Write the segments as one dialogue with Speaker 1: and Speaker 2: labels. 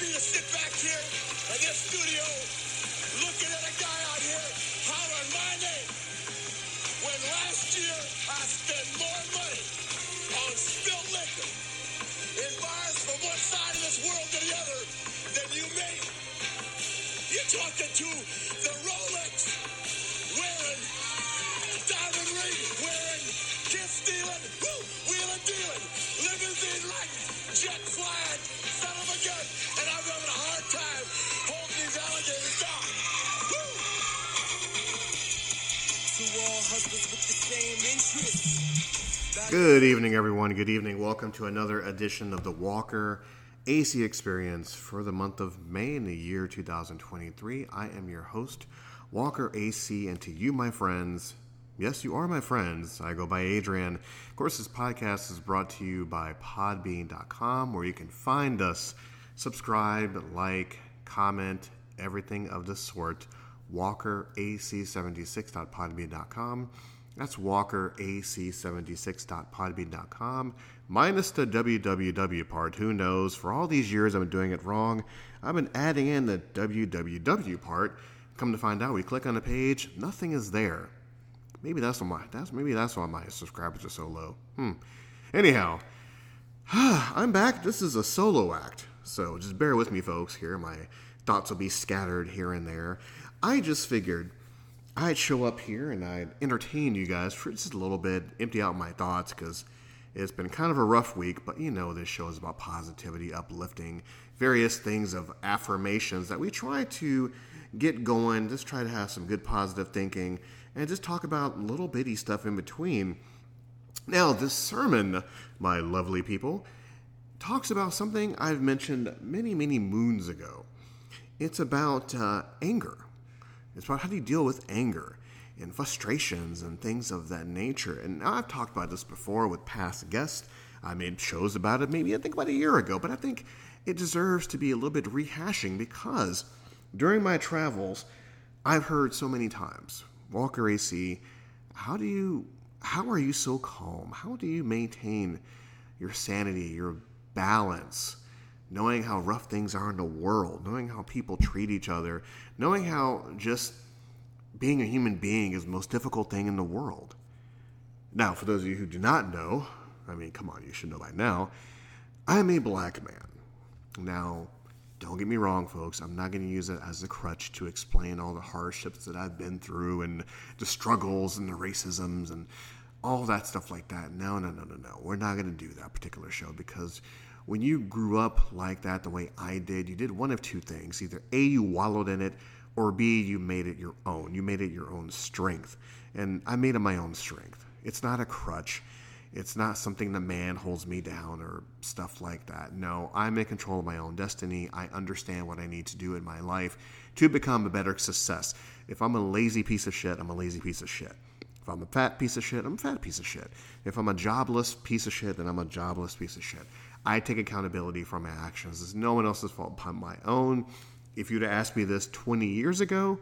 Speaker 1: me to sit back here in this studio looking at a guy out here hollering my name when last year I spent more money on spilled liquor in bars from one side of this world to the other than you made. You're talking to
Speaker 2: Good evening, everyone. Good evening. Welcome to another edition of the Walker AC Experience for the month of May in the year 2023. I am your host, Walker AC, and to you, my friends, yes, you are my friends. I go by Adrian. Of course, this podcast is brought to you by Podbean.com, where you can find us, subscribe, like, comment, everything of the sort. WalkerAC76.podbean.com. That's WalkerAC76.podbean.com. Minus the www part. Who knows? For all these years, I've been doing it wrong. I've been adding in the www part. Come to find out, we click on the page, nothing is there. Maybe that's why my that's maybe that's why my subscribers are so low. Hmm. Anyhow, I'm back. This is a solo act, so just bear with me, folks. Here, my thoughts will be scattered here and there. I just figured I'd show up here and I'd entertain you guys for just a little bit, empty out my thoughts because it's been kind of a rough week. But you know, this show is about positivity, uplifting, various things of affirmations that we try to get going. Just try to have some good positive thinking and just talk about little bitty stuff in between. Now, this sermon, my lovely people, talks about something I've mentioned many, many moons ago. It's about uh, anger. It's about how do you deal with anger and frustrations and things of that nature. And I've talked about this before with past guests. I made shows about it maybe I think about a year ago, but I think it deserves to be a little bit rehashing because during my travels, I've heard so many times, Walker AC, how do you how are you so calm? How do you maintain your sanity, your balance? Knowing how rough things are in the world, knowing how people treat each other, knowing how just being a human being is the most difficult thing in the world. Now, for those of you who do not know, I mean, come on, you should know by now, I'm a black man. Now, don't get me wrong, folks, I'm not going to use it as a crutch to explain all the hardships that I've been through and the struggles and the racisms and all that stuff like that. No, no, no, no, no. We're not going to do that particular show because when you grew up like that, the way I did, you did one of two things. Either A, you wallowed in it, or B, you made it your own. You made it your own strength. And I made it my own strength. It's not a crutch. It's not something the man holds me down or stuff like that. No, I'm in control of my own destiny. I understand what I need to do in my life to become a better success. If I'm a lazy piece of shit, I'm a lazy piece of shit. If I'm a fat piece of shit, I'm a fat piece of shit. If I'm a jobless piece of shit, then I'm a jobless piece of shit. I take accountability for my actions. It's no one else's fault but my own. If you'd have asked me this 20 years ago,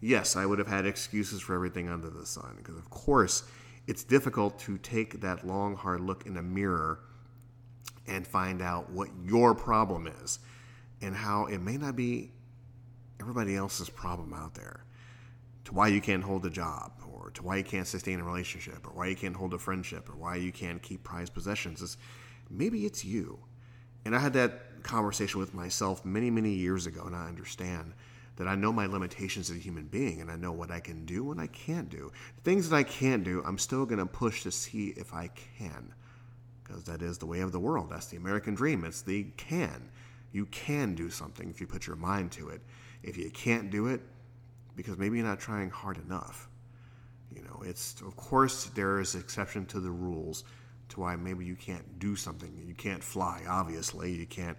Speaker 2: yes, I would have had excuses for everything under the sun. Because, of course, it's difficult to take that long, hard look in a mirror and find out what your problem is and how it may not be everybody else's problem out there. To why you can't hold a job, or to why you can't sustain a relationship, or why you can't hold a friendship, or why you can't keep prized possessions. Maybe it's you. And I had that conversation with myself many, many years ago, and I understand that I know my limitations as a human being and I know what I can do and I can't do. Things that I can't do, I'm still going to push to see if I can. Because that is the way of the world. That's the American dream. It's the can. You can do something if you put your mind to it. If you can't do it, because maybe you're not trying hard enough. You know, it's, of course, there is exception to the rules to why maybe you can't do something. You can't fly, obviously. You can't,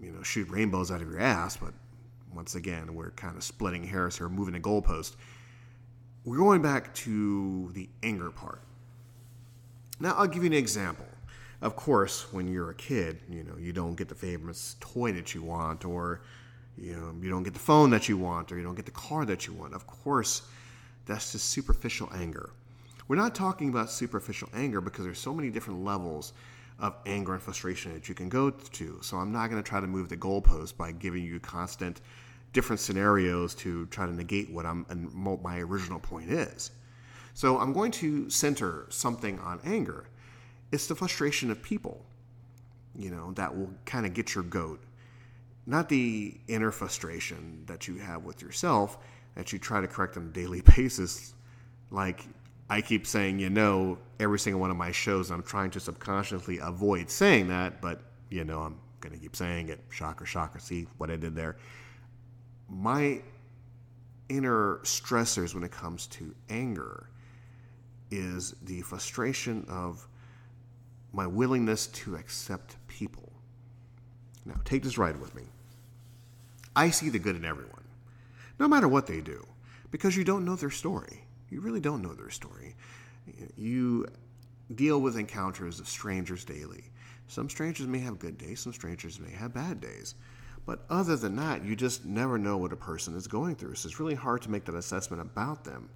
Speaker 2: you know, shoot rainbows out of your ass. But once again, we're kind of splitting hairs here, moving a goalpost. We're going back to the anger part. Now, I'll give you an example. Of course, when you're a kid, you know, you don't get the famous toy that you want, or you know, you don't get the phone that you want, or you don't get the car that you want. Of course, that's just superficial anger. We're not talking about superficial anger because there's so many different levels of anger and frustration that you can go to. So I'm not going to try to move the goalpost by giving you constant different scenarios to try to negate what I'm and my original point is. So I'm going to center something on anger. It's the frustration of people, you know, that will kind of get your goat. Not the inner frustration that you have with yourself that you try to correct on a daily basis. Like I keep saying, you know, every single one of my shows, I'm trying to subconsciously avoid saying that, but you know, I'm going to keep saying it. Shocker, shocker. See what I did there? My inner stressors when it comes to anger is the frustration of my willingness to accept people. Now, take this ride with me. I see the good in everyone, no matter what they do, because you don't know their story. You really don't know their story. You deal with encounters of strangers daily. Some strangers may have good days, some strangers may have bad days. But other than that, you just never know what a person is going through. So it's really hard to make that assessment about them.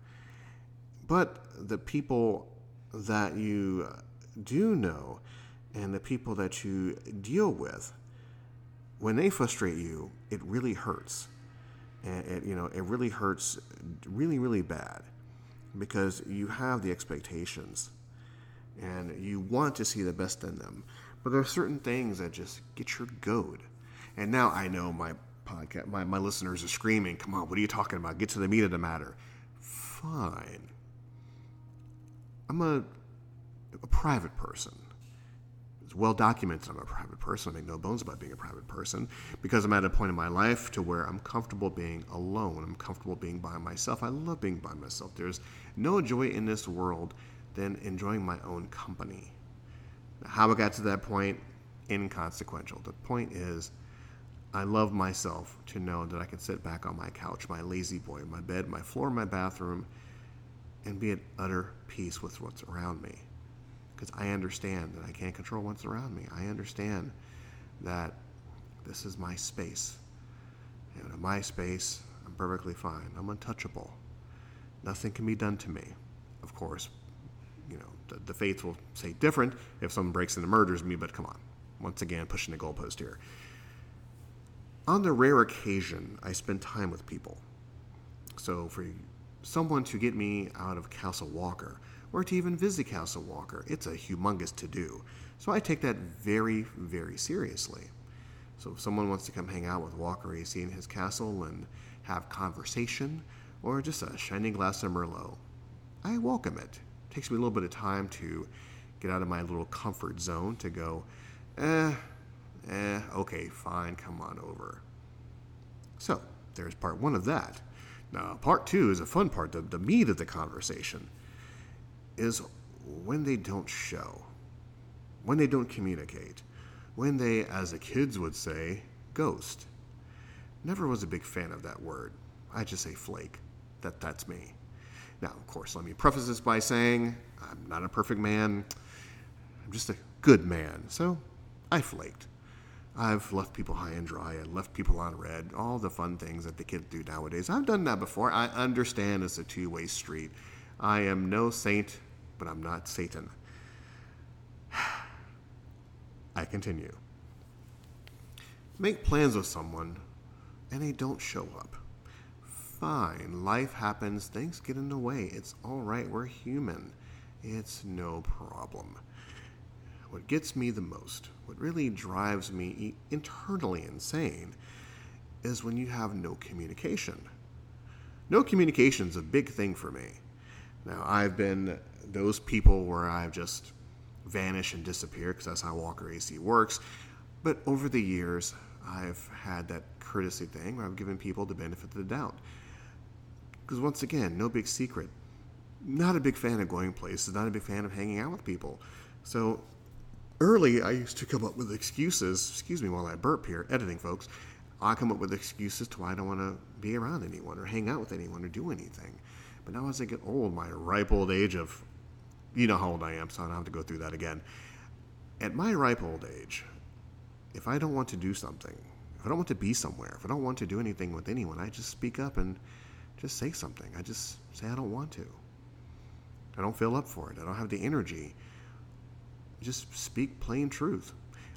Speaker 2: But the people that you do know and the people that you deal with, when they frustrate you, it really hurts. And it, you know, it really hurts really, really bad because you have the expectations and you want to see the best in them. But there are certain things that just get your goad. And now I know my podcast, my, my listeners are screaming, come on, what are you talking about? Get to the meat of the matter. Fine. I'm a, a private person. It's well documented I'm a private person. I make no bones about being a private person because I'm at a point in my life to where I'm comfortable being alone. I'm comfortable being by myself. I love being by myself. There's no joy in this world than enjoying my own company. How I got to that point, inconsequential. The point is, I love myself to know that I can sit back on my couch, my La-Z-Boy, my bed, my floor, my bathroom, and be at utter peace with what's around me. Because I understand that I can't control what's around me. I understand that this is my space. And in my space, I'm perfectly fine. I'm untouchable. Nothing can be done to me. Of course, you know, the, the faith will say different if someone breaks in and murders me, but come on. Once again, pushing the goalpost here. On the rare occasion, I spend time with people. So for someone to get me out of Castle Walker, or to even visit Castle Walker, it's a humongous to do. So I take that very, very seriously. So if someone wants to come hang out with Walker AC in his castle and have conversation, or just a shining glass of Merlot. I welcome it. It takes me a little bit of time to get out of my little comfort zone to go, eh, eh, okay, fine, come on over. So, there's part one of that. Now, part two is a fun part, the, the meat of the conversation, is when they don't show, when they don't communicate, when they, as the kids would say, ghost. Never was a big fan of that word. I just say flake that that's me. Now, of course, let me preface this by saying I'm not a perfect man. I'm just a good man. So I flaked. I've left people high and dry. I left people on red. All the fun things that the kids do nowadays. I've done that before. I understand it's a two way street. I am no saint, but I'm not Satan. I continue. Make plans with someone and they don't show up fine. Life happens, things get in the way. It's all right, we're human. It's no problem. What gets me the most, what really drives me internally insane, is when you have no communication. No communication is a big thing for me. Now, I've been those people where I've just vanish and disappear because that's how Walker AC works. But over the years, I've had that courtesy thing where I've given people the benefit of the doubt. Because once again, no big secret. Not a big fan of going places, not a big fan of hanging out with people. So early, I used to come up with excuses. Excuse me while I burp here, editing folks. I come up with excuses to why I don't want to be around anyone or hang out with anyone or do anything. But now as I get old, my ripe old age of, you know how old I am, so I don't have to go through that again. At my ripe old age, if I don't want to do something, if I don't want to be somewhere, if I don't want to do anything with anyone, I just speak up and just say something. I just say I don't want to. I don't feel up for it. I don't have the energy. just speak plain truth.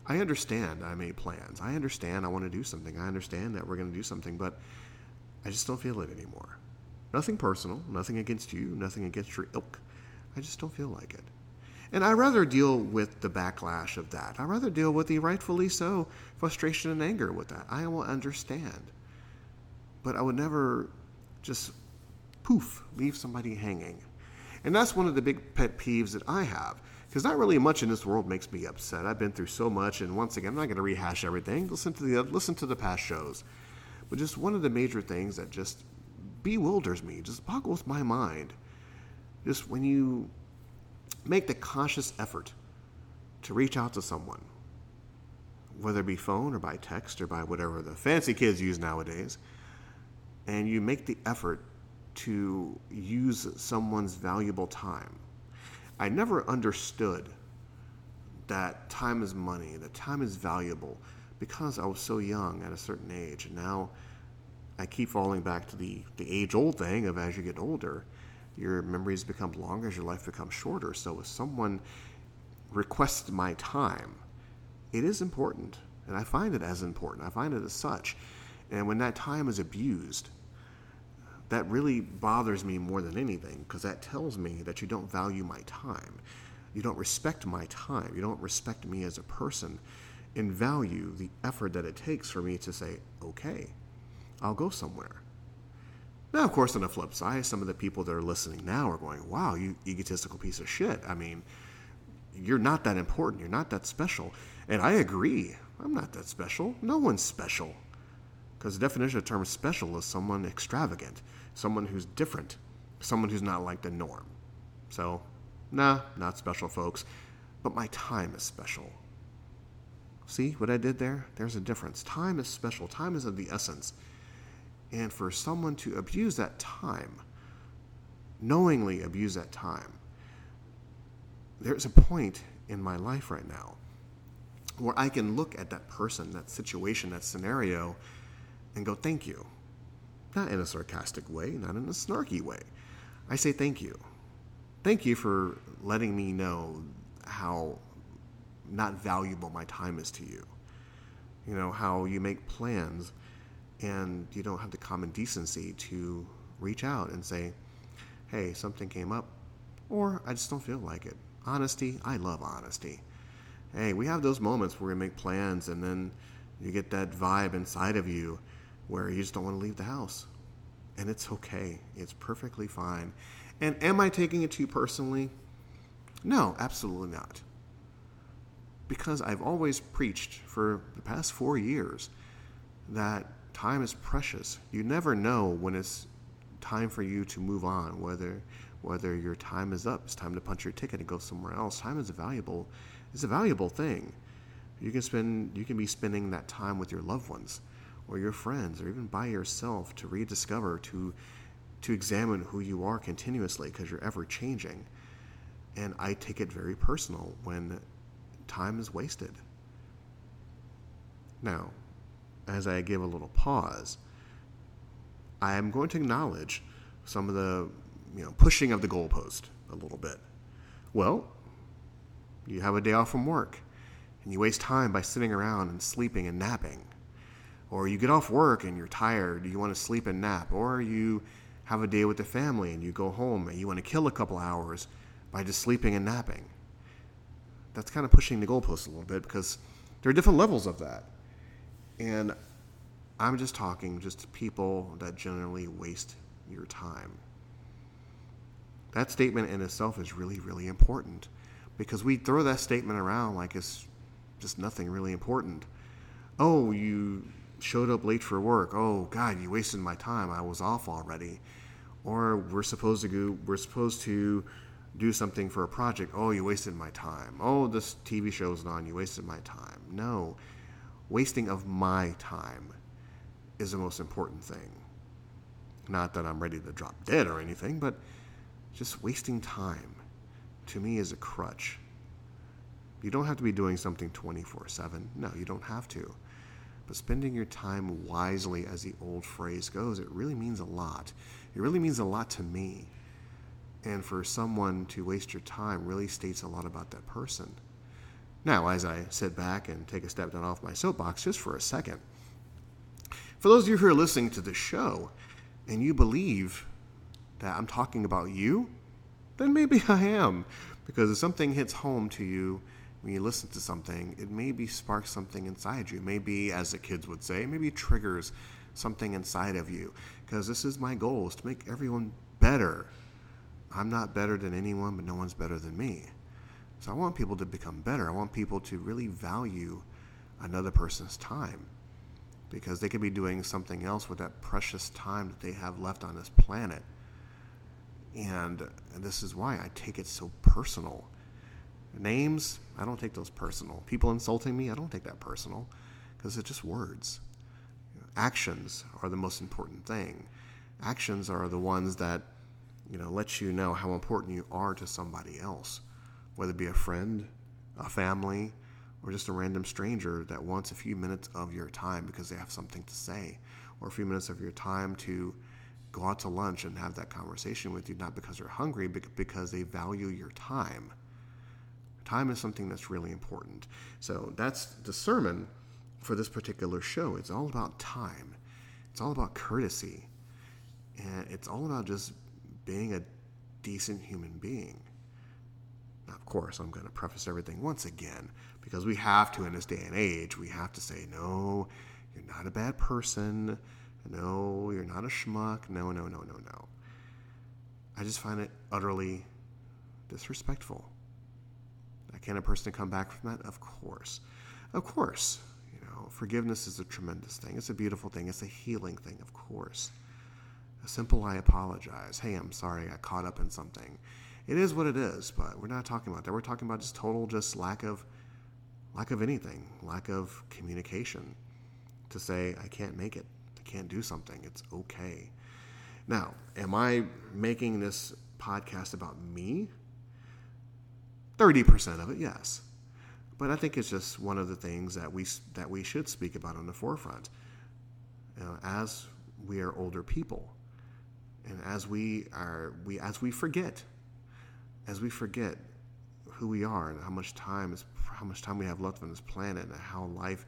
Speaker 2: I understand I made plans. I understand I want to do something. I understand that we're going to do something, but I just don't feel it anymore. Nothing personal, nothing against you, nothing against your ilk. I just don't feel like it. And I rather deal with the backlash of that. I rather deal with the rightfully so frustration and anger with that. I will understand. But I would never just poof, leave somebody hanging. And that's one of the big pet peeves that I have because not really much in this world makes me upset. I've been through so much, and once again, I'm not going to rehash everything. Listen to the listen to the past shows, but just one of the major things that just bewilders me, just boggles my mind, just when you make the conscious effort to reach out to someone, whether it be phone or by text or by whatever the fancy kids use nowadays, and you make the effort to use someone's valuable time I never understood that time is money, that time is valuable because I was so young at a certain age. And now I keep falling back to the, the age old thing of as you get older, your memories become longer as your life becomes shorter. So if someone requests my time, it is important. And I find it as important. I find it as such. And when that time is abused, that really bothers me more than anything because that tells me that you don't value my time. You don't respect my time. You don't respect me as a person and value the effort that it takes for me to say, okay, I'll go somewhere. Now, of course, on the flip side, some of the people that are listening now are going, wow, you egotistical piece of shit. I mean, you're not that important. You're not that special. And I agree. I'm not that special. No one's special. Because the definition of the term special is someone extravagant someone who's different, someone who's not like the norm. So, nah, not special, folks. But my time is special. See what I did there? There's a difference. Time is special, time is of the essence. And for someone to abuse that time, knowingly abuse that time, there's a point in my life right now where I can look at that person, that situation, that scenario, and go, thank you. Not in a sarcastic way, not in a snarky way. I say thank you. Thank you for letting me know how not valuable my time is to you. You know, how you make plans and you don't have the common decency to reach out and say, hey, something came up, or I just don't feel like it. Honesty, I love honesty. Hey, we have those moments where we make plans and then you get that vibe inside of you where you just don't want to leave the house. And it's okay. It's perfectly fine. And am I taking it too personally? No, absolutely not. Because I've always preached for the past four years that time is precious. You never know when it's time for you to move on, whether whether your time is up, it's time to punch your ticket and go somewhere else. Time is valuable it's a valuable thing. You can spend you can be spending that time with your loved ones or your friends or even by yourself to rediscover to to examine who you are continuously because you're ever changing and i take it very personal when time is wasted now as i give a little pause i am going to acknowledge some of the you know pushing of the goalpost a little bit well you have a day off from work and you waste time by sitting around and sleeping and napping or you get off work and you're tired, you want to sleep and nap, or you have a day with the family and you go home and you want to kill a couple hours by just sleeping and napping. That's kind of pushing the goalposts a little bit because there are different levels of that. And I'm just talking just to people that generally waste your time. That statement in itself is really, really important because we throw that statement around like it's just nothing really important. Oh, you showed up late for work. Oh God, you wasted my time. I was off already. Or we're supposed to go. We're supposed to do something for a project. Oh, you wasted my time. Oh, this TV show's on. You wasted my time. No, wasting of my time is the most important thing. Not that I'm ready to drop dead or anything, but just wasting time to me is a crutch. You don't have to be doing something 24 7. No, you don't have to. But spending your time wisely, as the old phrase goes, it really means a lot. It really means a lot to me. And for someone to waste your time really states a lot about that person. Now, as I sit back and take a step down off my soapbox just for a second, for those of you who are listening to the show and you believe that I'm talking about you, then maybe I am. Because if something hits home to you when you listen to something, it maybe sparks something inside you. Maybe, as the kids would say, maybe triggers something inside of you. Because this is my goal is to make everyone better. I'm not better than anyone, but no one's better than me. So I want people to become better. I want people to really value another person's time because they could be doing something else with that precious time that they have left on this planet. And, and this is why I take it so personal. Names, I don't take those personal. People insulting me, I don't take that personal because it's just words. Actions are the most important thing. Actions are the ones that, you know, let you know how important you are to somebody else, whether it be a friend, a family, or just a random stranger that wants a few minutes of your time because they have something to say, or a few minutes of your time to go out to lunch and have that conversation with you, not because they're hungry, but because they value your time. Time is something that's really important. So that's the sermon for this particular show. It's all about time, it's all about courtesy, and it's all about just being a decent human being. Now, of course, I'm going to preface everything once again because we have to in this day and age. We have to say, no, you're not a bad person. No, you're not a schmuck. No, no, no, no, no. I just find it utterly disrespectful. Can a person come back from that? Of course. Of course. You know, forgiveness is a tremendous thing. It's a beautiful thing. It's a healing thing, of course. A simple I apologize. Hey, I'm sorry I caught up in something it is what it is, but we're not talking about that. We're talking about just total just lack of lack of anything, lack of communication to say I can't make it. I can't do something. It's okay. Now, am I making this podcast about me? 30% of it, yes. But I think it's just one of the things that we that we should speak about on the forefront. You know, as we are older people, and as we are we as we forget as we forget who we are and how much time is how much time we have left on this planet and how life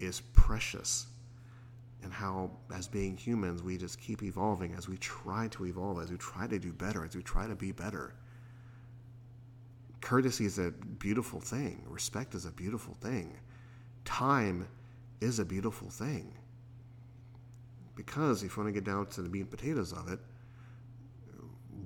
Speaker 2: is precious and how as being humans we just keep evolving as we try to evolve as we try to do better as we try to be better. Courtesy is a beautiful thing. Respect is a beautiful thing. Time is a beautiful thing. Because if you want to get down to the meat and potatoes of it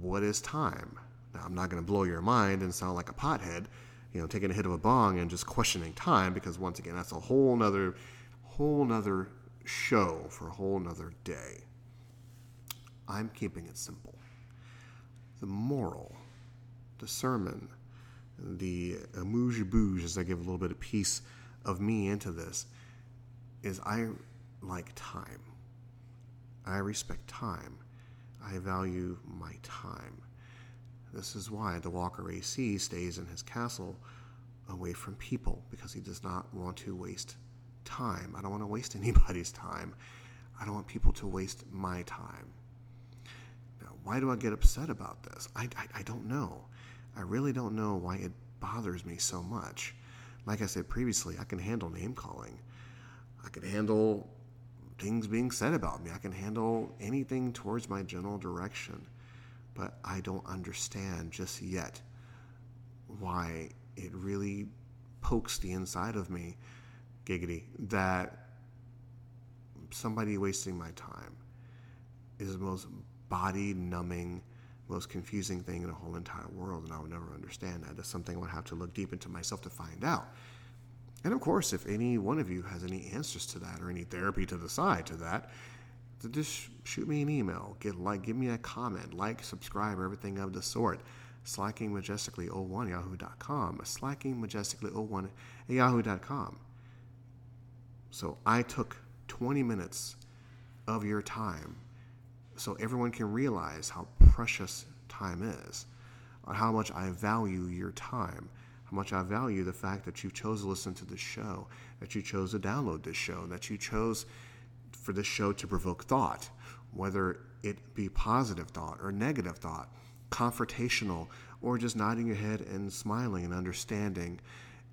Speaker 2: what is time now, I'm not going to blow your mind and sound like a pothead, you know, taking a hit of a bong and just questioning time because once again, that's a whole nother, whole nother show for a whole nother day. I'm keeping it simple. The moral, the sermon, the amuse bouche, as I give a little bit of piece of me into this, is I like time. I respect time. I value my time. This is why the Walker AC stays in his castle away from people because he does not want to waste time. I don't want to waste anybody's time. I don't want people to waste my time. Now, why do I get upset about this? I, I, I don't know. I really don't know why it bothers me so much. Like I said previously, I can handle name calling. I can handle things being said about me. I can handle anything towards my general direction but I don't understand just yet why it really pokes the inside of me, giggity, that somebody wasting my time is the most body numbing, most confusing thing in the whole entire world, and I will never understand that. That's something I would have to look deep into myself to find out. And of course, if any one of you has any answers to that or any therapy to the side to that, just shoot me an email, get like, give me a comment, like, subscribe, everything of the sort. Slackingmajestically01 yahoo.com, slackingmajestically01 yahoo.com. So I took 20 minutes of your time so everyone can realize how precious time is, how much I value your time, how much I value the fact that you chose to listen to this show, that you chose to download this show, that you chose for this show to provoke thought, whether it be positive thought or negative thought, confrontational, or just nodding your head and smiling and understanding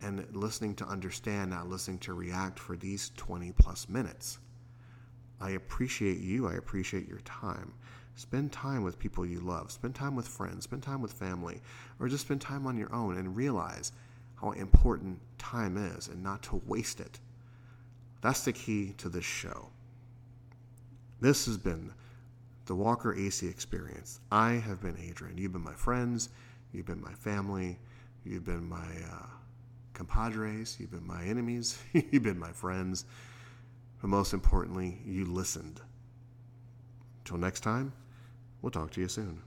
Speaker 2: and listening to understand, not listening to react for these 20 plus minutes. I appreciate you. I appreciate your time. Spend time with people you love. Spend time with friends. Spend time with family. Or just spend time on your own and realize how important time is and not to waste it. That's the key to this show. This has been the Walker AC experience. I have been Adrian. You've been my friends. You've been my family. You've been my uh, compadres. You've been my enemies. You've been my friends. But most importantly, you listened. Until next time, we'll talk to you soon.